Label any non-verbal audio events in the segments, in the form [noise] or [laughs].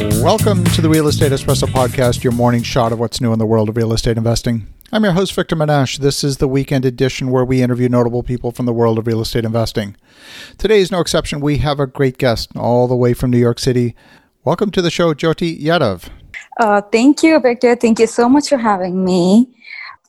Welcome to the Real Estate Espresso Podcast, your morning shot of what's new in the world of real estate investing. I'm your host, Victor Menasce. This is the weekend edition where we interview notable people from the world of real estate investing. Today is no exception. We have a great guest all the way from New York City. Welcome to the show, Jyoti Yadav. Uh, thank you, Victor. Thank you so much for having me.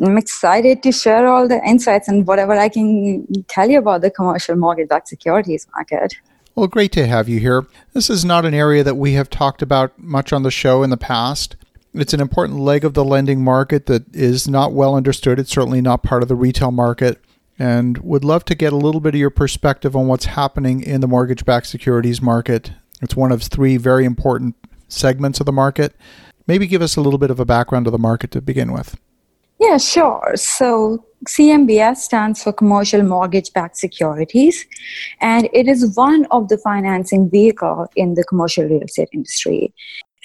I'm excited to share all the insights and whatever I can tell you about the commercial mortgage-backed securities market. Well, great to have you here. This is not an area that we have talked about much on the show in the past. It's an important leg of the lending market that is not well understood. It's certainly not part of the retail market. And would love to get a little bit of your perspective on what's happening in the mortgage backed securities market. It's one of three very important segments of the market. Maybe give us a little bit of a background of the market to begin with. Yeah, sure. So CMBS stands for Commercial Mortgage Backed Securities, and it is one of the financing vehicle in the commercial real estate industry.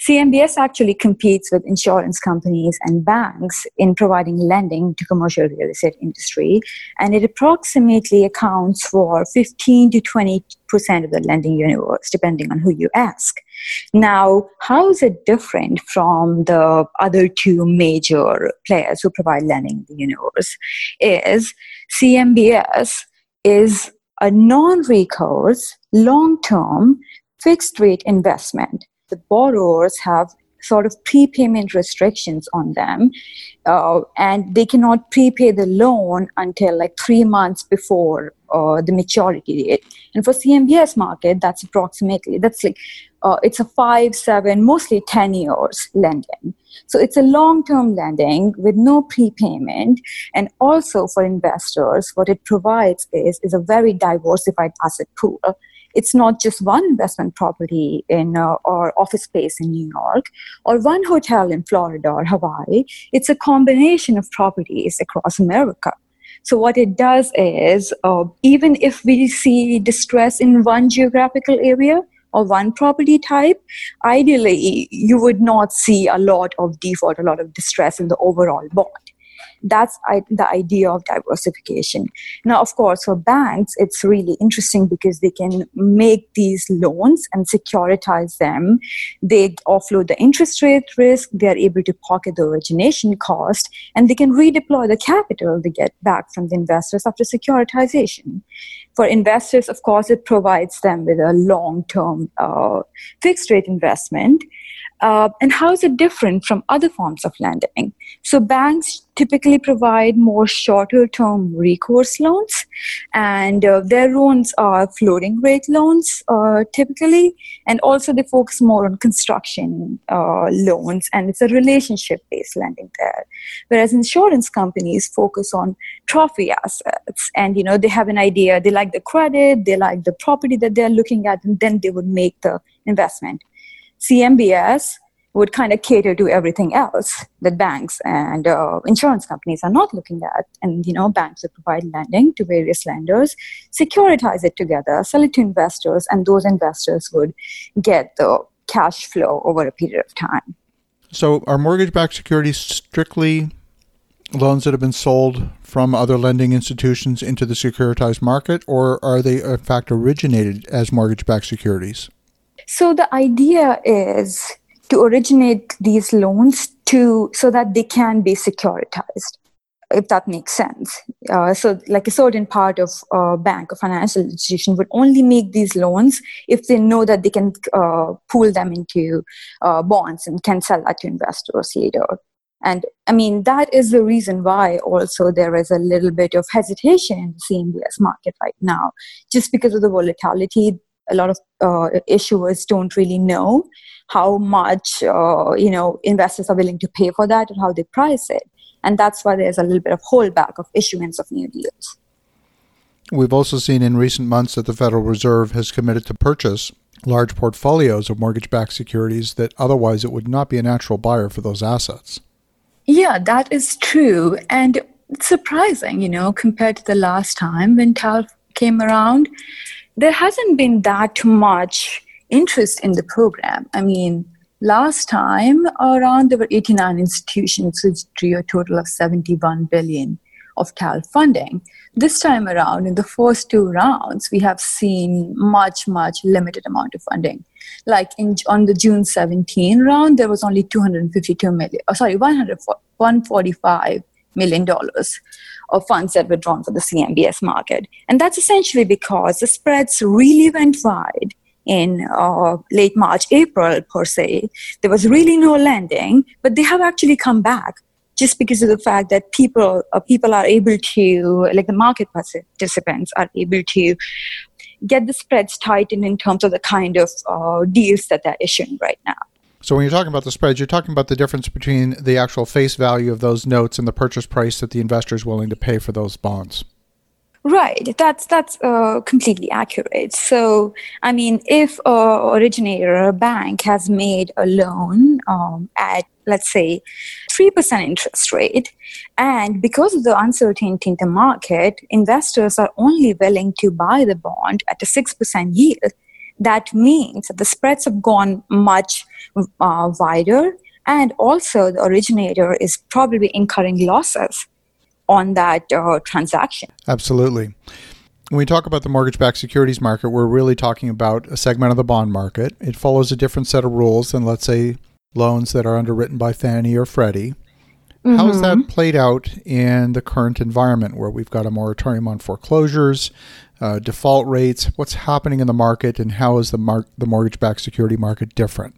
CMBS actually competes with insurance companies and banks in providing lending to commercial real estate industry, and it approximately accounts for 15 to 20 percent of the lending universe, depending on who you ask. Now, how is it different from the other two major players who provide lending in the universe? Is CMBS is a non-recourse, long-term, fixed rate investment the borrowers have sort of prepayment restrictions on them uh, and they cannot prepay the loan until like three months before uh, the maturity date. And for cmbs market that's approximately that's like uh, it's a five seven mostly 10 years lending. So it's a long term lending with no prepayment and also for investors what it provides is is a very diversified asset pool it's not just one investment property in uh, or office space in New York or one hotel in Florida or Hawaii. It's a combination of properties across America. So what it does is, uh, even if we see distress in one geographical area or one property type, ideally you would not see a lot of default, a lot of distress in the overall bond that's I, the idea of diversification. Now, of course, for banks, it's really interesting because they can make these loans and securitize them. They offload the interest rate risk, they're able to pocket the origination cost, and they can redeploy the capital they get back from the investors after securitization. For investors, of course, it provides them with a long term uh, fixed rate investment. Uh, and how is it different from other forms of lending? So, banks typically provide more shorter term recourse loans, and uh, their loans are floating rate loans uh, typically, and also they focus more on construction uh, loans, and it's a relationship based lending there. Whereas insurance companies focus on trophy assets, and you know they have an idea, they like the credit, they like the property that they're looking at, and then they would make the investment. CMBS would kind of cater to everything else that banks and uh, insurance companies are not looking at. And, you know, banks would provide lending to various lenders, securitize it together, sell it to investors, and those investors would get the cash flow over a period of time. So, are mortgage backed securities strictly loans that have been sold from other lending institutions into the securitized market, or are they, in fact, originated as mortgage backed securities? So the idea is to originate these loans to so that they can be securitized if that makes sense. Uh, so, like a certain part of a bank or financial institution would only make these loans if they know that they can uh, pool them into uh, bonds and can sell that to investors later. And I mean, that is the reason why also there is a little bit of hesitation in the CMBS market right now, just because of the volatility a lot of uh, issuers don't really know how much uh, you know investors are willing to pay for that and how they price it. And that's why there's a little bit of holdback of issuance of new deals. We've also seen in recent months that the federal reserve has committed to purchase large portfolios of mortgage-backed securities that otherwise it would not be a natural buyer for those assets. Yeah that is true. And it's surprising you know compared to the last time when TALF came around there hasn't been that much interest in the program. I mean, last time around there were 89 institutions which drew a total of 71 billion of TALF funding. This time around, in the first two rounds, we have seen much, much limited amount of funding. Like in, on the June 17 round, there was only 252 million, oh, sorry, 145 million dollars of funds that were drawn for the CMBS market. And that's essentially because the spreads really went wide in uh, late March, April, per se. There was really no lending, but they have actually come back just because of the fact that people uh, people are able to, like the market participants, are able to get the spreads tightened in terms of the kind of uh, deals that they're issuing right now. So when you're talking about the spreads, you're talking about the difference between the actual face value of those notes and the purchase price that the investor is willing to pay for those bonds. Right, that's that's uh, completely accurate. So, I mean, if a originator, or a bank, has made a loan um, at let's say three percent interest rate, and because of the uncertainty in the market, investors are only willing to buy the bond at a six percent yield. That means that the spreads have gone much uh, wider, and also the originator is probably incurring losses on that uh, transaction. Absolutely. When we talk about the mortgage backed securities market, we're really talking about a segment of the bond market. It follows a different set of rules than, let's say, loans that are underwritten by Fannie or Freddie. Mm-hmm. How has that mm-hmm. played out in the current environment where we've got a moratorium on foreclosures, uh, default rates? What's happening in the market, and how is the, mar- the mortgage backed security market different?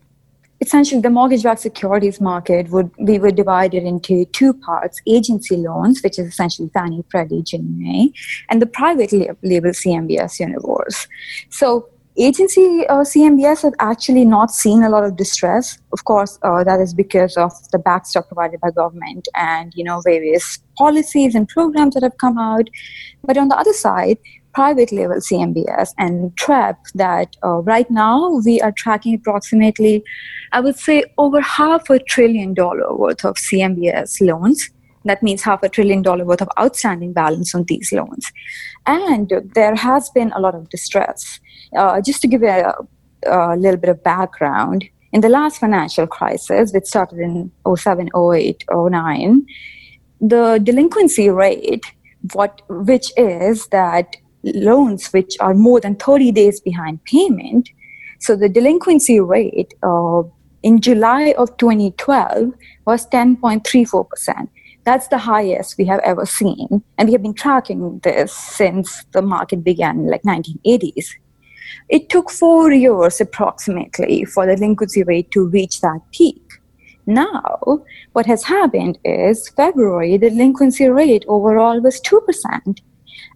essentially the mortgage-backed securities market would we would into two parts agency loans which is essentially fannie freddie ginnie mae and the private label cmbs universe so agency uh, cmbs have actually not seen a lot of distress of course uh, that is because of the backstop provided by government and you know various policies and programs that have come out but on the other side private label CMBS and Trepp that uh, right now we are tracking approximately, I would say, over half a trillion dollar worth of CMBS loans. That means half a trillion dollar worth of outstanding balance on these loans. And there has been a lot of distress. Uh, just to give a, a little bit of background, in the last financial crisis, which started in 07, 08, 09, the delinquency rate, what, which is that loans which are more than 30 days behind payment. So the delinquency rate uh, in July of 2012 was 10.34%. That's the highest we have ever seen. And we have been tracking this since the market began in like 1980s. It took four years approximately for the delinquency rate to reach that peak. Now, what has happened is February, the delinquency rate overall was 2%.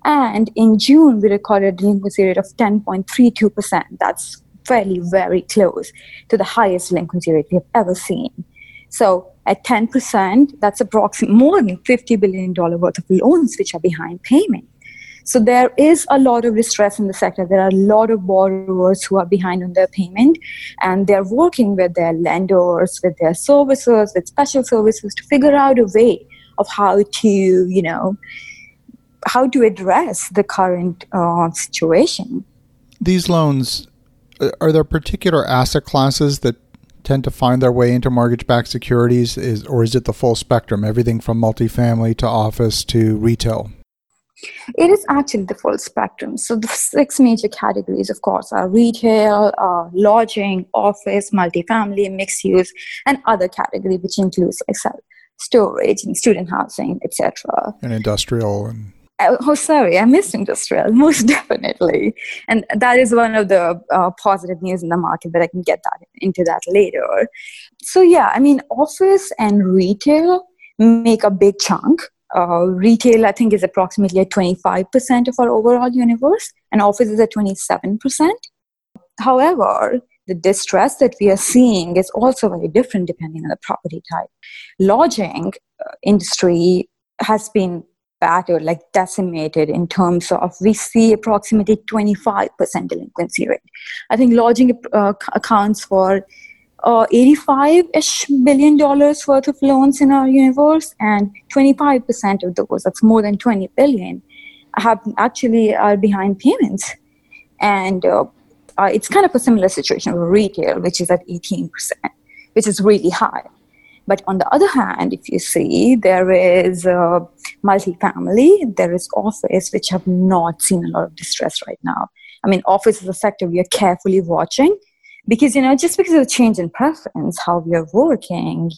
And in June, we recorded a delinquency rate of 10.32%. That's fairly very close to the highest delinquency rate we have ever seen. So at 10%, that's approximately more than $50 billion worth of loans which are behind payment. So there is a lot of distress in the sector. There are a lot of borrowers who are behind on their payment, and they're working with their lenders, with their services, with special services to figure out a way of how to, you know, how to address the current uh, situation. These loans, uh, are there particular asset classes that tend to find their way into mortgage-backed securities, is, or is it the full spectrum, everything from multifamily to office to retail? It is actually the full spectrum. So the six major categories, of course, are retail, uh, lodging, office, multifamily, mixed use, and other category, which includes like storage and student housing, etc. And industrial and oh sorry i missed industrial [laughs] most definitely. And that is one of the uh, positive news in the market but i can get that into that later. So yeah i mean office and retail make a big chunk. Uh, retail i think is approximately at 25% of our overall universe and office is at 27% however the distress that we are seeing is also very different depending on the property type. Lodging uh, industry has been battered, like decimated in terms of we see approximately 25% delinquency rate. I think lodging uh, accounts for uh, 85-ish billion dollars worth of loans in our universe, and 25% of those, that's more than 20 billion, have actually are behind payments. And uh, uh, it's kind of a similar situation with retail, which is at 18%, which is really high. But on the other hand, if you see, there is uh, multifamily, there is office, which have not seen a lot of distress right now. I mean, office is a sector we are carefully watching because, you know, just because of the change in preference, how we are working,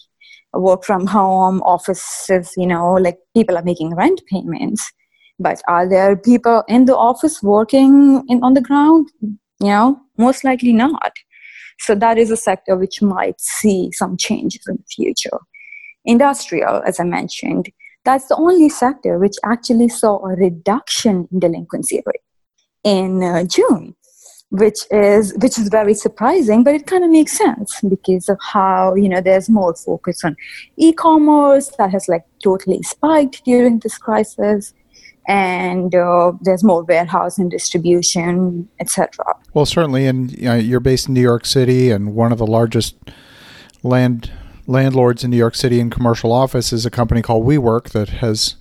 work from home, offices, you know, like people are making rent payments. But are there people in the office working in, on the ground? You know, most likely not. So that is a sector which might see some changes in the future. Industrial, as I mentioned, that's the only sector which actually saw a reduction in delinquency rate in uh, June, which is which is very surprising, but it kind of makes sense because of how you know there's more focus on e-commerce that has like totally spiked during this crisis and uh, there's more warehouse and distribution, etc. Well, certainly, and you know, you're based in New York City, and one of the largest land landlords in New York City in commercial office is a company called WeWork that has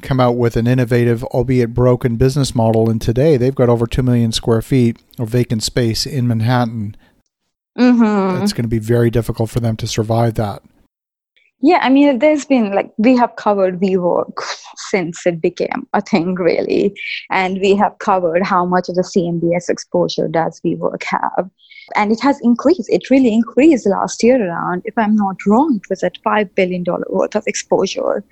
come out with an innovative, albeit broken, business model. And today, they've got over two million square feet of vacant space in Manhattan. Mm-hmm. It's going to be very difficult for them to survive that. Yeah, I mean, there's been like we have covered WeWork since it became a thing, really, and we have covered how much of the CMBS exposure does WeWork have, and it has increased. It really increased last year around, if I'm not wrong, it was at five billion dollar worth of exposure,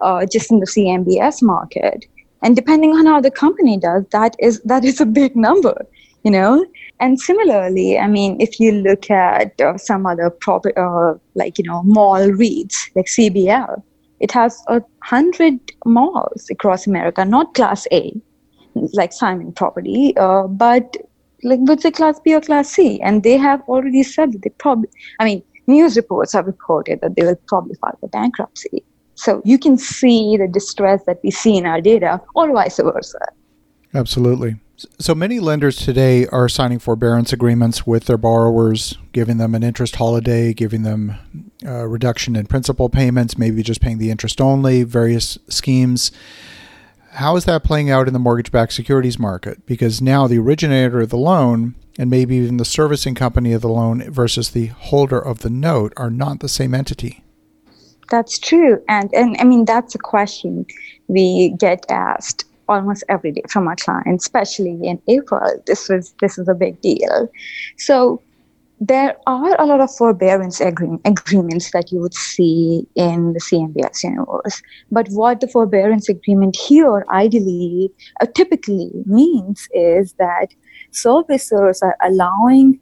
uh, just in the CMBS market. And depending on how the company does, that is that is a big number, you know. And similarly, I mean, if you look at uh, some other proper, uh, like, you know, mall REITs like CBL, it has a hundred malls across America, not class A, like Simon property, uh, but like, what's a class B or class C? And they have already said that they probably, I mean, news reports have reported that they will probably file for bankruptcy. So you can see the distress that we see in our data, or vice versa. Absolutely. So many lenders today are signing forbearance agreements with their borrowers, giving them an interest holiday, giving them a reduction in principal payments, maybe just paying the interest only, various schemes. How is that playing out in the mortgage backed securities market? Because now the originator of the loan and maybe even the servicing company of the loan versus the holder of the note are not the same entity. That's true. And, and I mean, that's a question we get asked almost every day from our clients, especially in April. This was this is a big deal. So there are a lot of forbearance agree- agreements that you would see in the CMBS universe. But what the forbearance agreement here ideally, uh, typically means is that servicers are allowing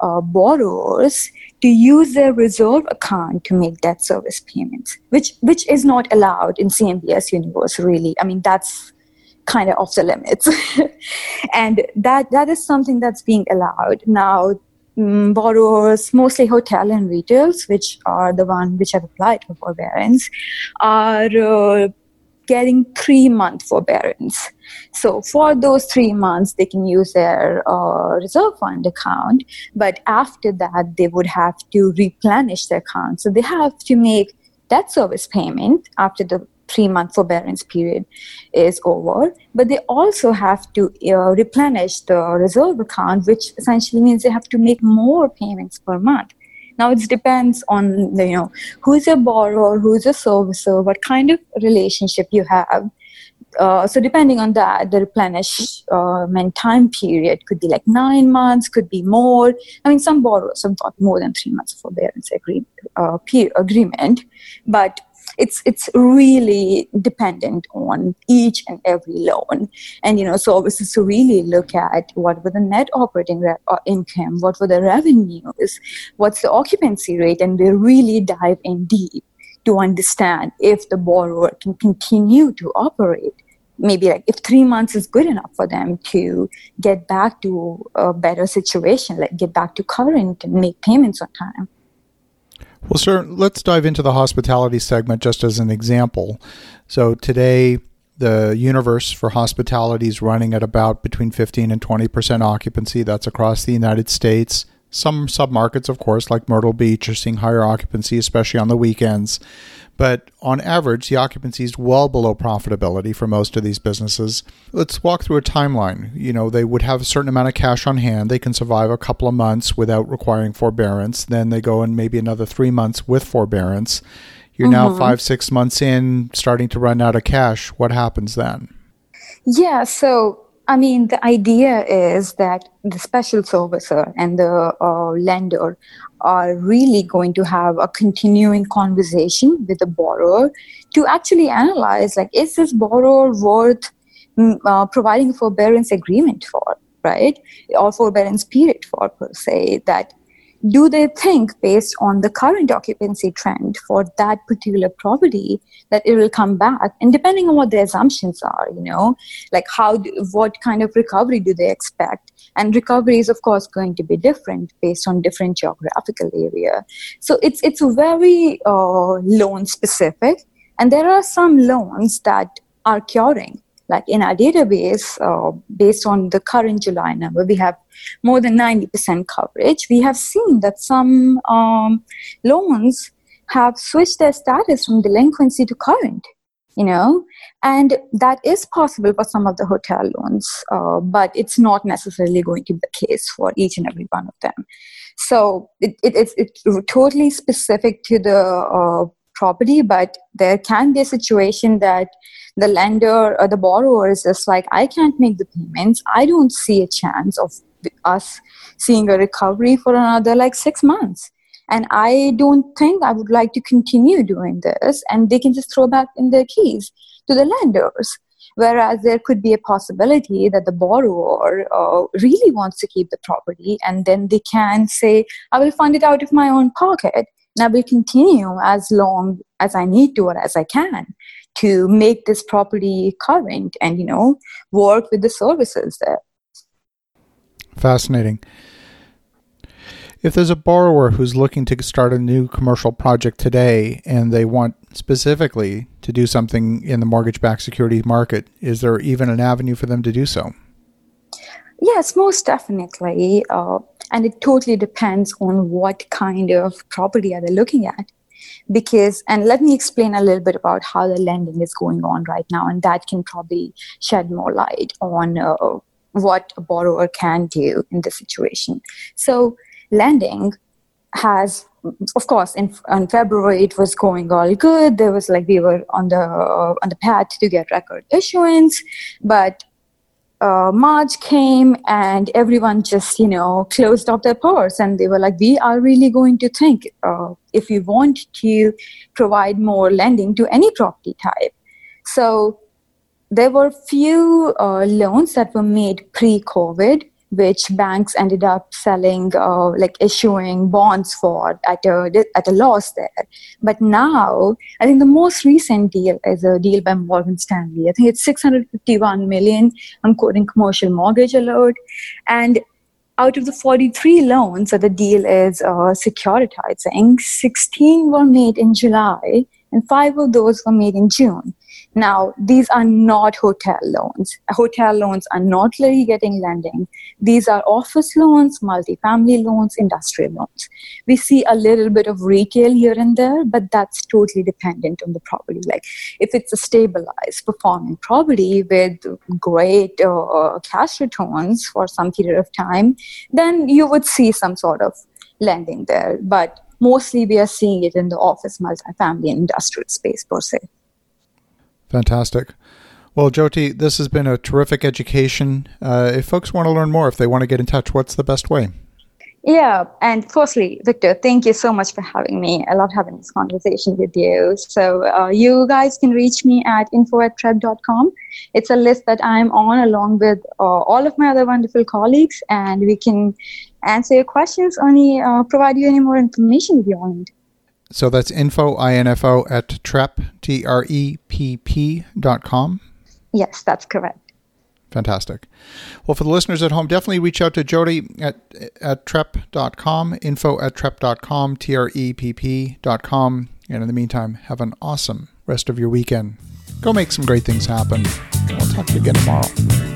uh, borrowers to use their reserve account to make debt service payments, which which is not allowed in CMBS universe. Really, I mean that's kind of off the limits. [laughs] and that that is something that's being allowed. Now, mm, borrowers, mostly hotel and retails, which are the one which have applied for forbearance, are uh, getting three month forbearance. So for those three months, they can use their uh, reserve fund account, but after that, they would have to replenish their account. So they have to make debt service payment after the three month forbearance period is over. But they also have to uh, replenish the reserve account, which essentially means they have to make more payments per month. Now it depends on you know who is your borrower, who is your servicer, what kind of relationship you have. Uh, so depending on that, the replenishment time period could be like nine months, could be more. I mean, some borrowers have got more than three months forbearance agree, uh, agreement, but it's it's really dependent on each and every loan. And you know so is to really look at what were the net operating re- uh, income what were the revenues what's the occupancy rate and they really dive in deep to understand if the borrower can continue to operate maybe like if three months is good enough for them to get back to a better situation like get back to current and make payments on time well, sir, let's dive into the hospitality segment just as an example. So today, the universe for hospitality is running at about between 15 and 20 percent occupancy. That's across the United States. Some submarkets, of course, like Myrtle Beach, are seeing higher occupancy, especially on the weekends. But on average, the occupancy is well below profitability for most of these businesses. Let's walk through a timeline. You know, they would have a certain amount of cash on hand. They can survive a couple of months without requiring forbearance. Then they go in maybe another three months with forbearance. You're mm-hmm. now five, six months in, starting to run out of cash. What happens then? Yeah, so I mean, the idea is that the special servicer and the uh, lender are really going to have a continuing conversation with the borrower to actually analyze, like, is this borrower worth mm, uh, providing a forbearance agreement for, right? Or forbearance period for, per se, that do they think based on the current occupancy trend for that particular property that it will come back? And depending on what the assumptions are you know like how what kind of recovery do they expect? And recovery is of course going to be different based on different geographical area. So it's it's very uh, loan specific. And there are some loans that are curing like in our database, uh, based on the current July number, we have more than 90% coverage. We have seen that some um, loans have switched their status from delinquency to current, you know, and that is possible for some of the hotel loans, uh, but it's not necessarily going to be the case for each and every one of them. So it, it, it's, it's totally specific to the uh, property, but there can be a situation that the lender or the borrower is just like, I can't make the payments. I don't see a chance of us seeing a recovery for another like six months. And I don't think I would like to continue doing this. And they can just throw back in their keys to the lenders. Whereas there could be a possibility that the borrower uh, really wants to keep the property and then they can say, I will fund it out of my own pocket I will continue as long as I need to or as I can to make this property current and you know work with the services there. Fascinating. If there's a borrower who's looking to start a new commercial project today and they want specifically to do something in the mortgage backed securities market is there even an avenue for them to do so? Yes most definitely. Uh, and it totally depends on what kind of property are they looking at. Because and let me explain a little bit about how the lending is going on right now. And that can probably shed more light on uh, what a borrower can do in this situation. So lending has of course in, in february it was going all good. There was like we were on the on the path to get record issuance. But uh, March came and everyone just, you know, closed off their purse and they were like, we are really going to think uh, if we want to provide more lending to any property type. So there were few uh, loans that were made pre-COVID which banks ended up selling, uh, like issuing bonds for at a at a loss there. But now, I think the most recent deal is a deal by Morgan Stanley. I think it's 651 million. I'm quoting Commercial Mortgage Alert, and out of the 43 loans that the deal is uh, securitizing, 16 were made in July, and five of those were made in June. Now, these are not hotel loans. Hotel loans are not really getting lending. These are office loans, multifamily loans, industrial loans. We see a little bit of retail here and there, but that's totally dependent on the property. Like if it's a stabilized performing property with great uh, cash returns for some period of time, then you would see some sort of lending there. But mostly we are seeing it in the office, multifamily, and industrial space per se. Fantastic. Well, Jyoti, this has been a terrific education. Uh, if folks want to learn more, if they want to get in touch, what's the best way? Yeah, and firstly, Victor, thank you so much for having me. I love having this conversation with you. So, uh, you guys can reach me at info at trepp.com. It's a list that I'm on along with uh, all of my other wonderful colleagues, and we can answer your questions, only uh, provide you any more information if you want. So that's info, I-N-F-O, at trepp, T-R-E-P-P dot com? Yes, that's correct. Fantastic. Well, for the listeners at home, definitely reach out to Jody at, at trepp.com, info at trepp.com, T-R-E-P-P dot com. And in the meantime, have an awesome rest of your weekend. Go make some great things happen. We'll talk to you again tomorrow.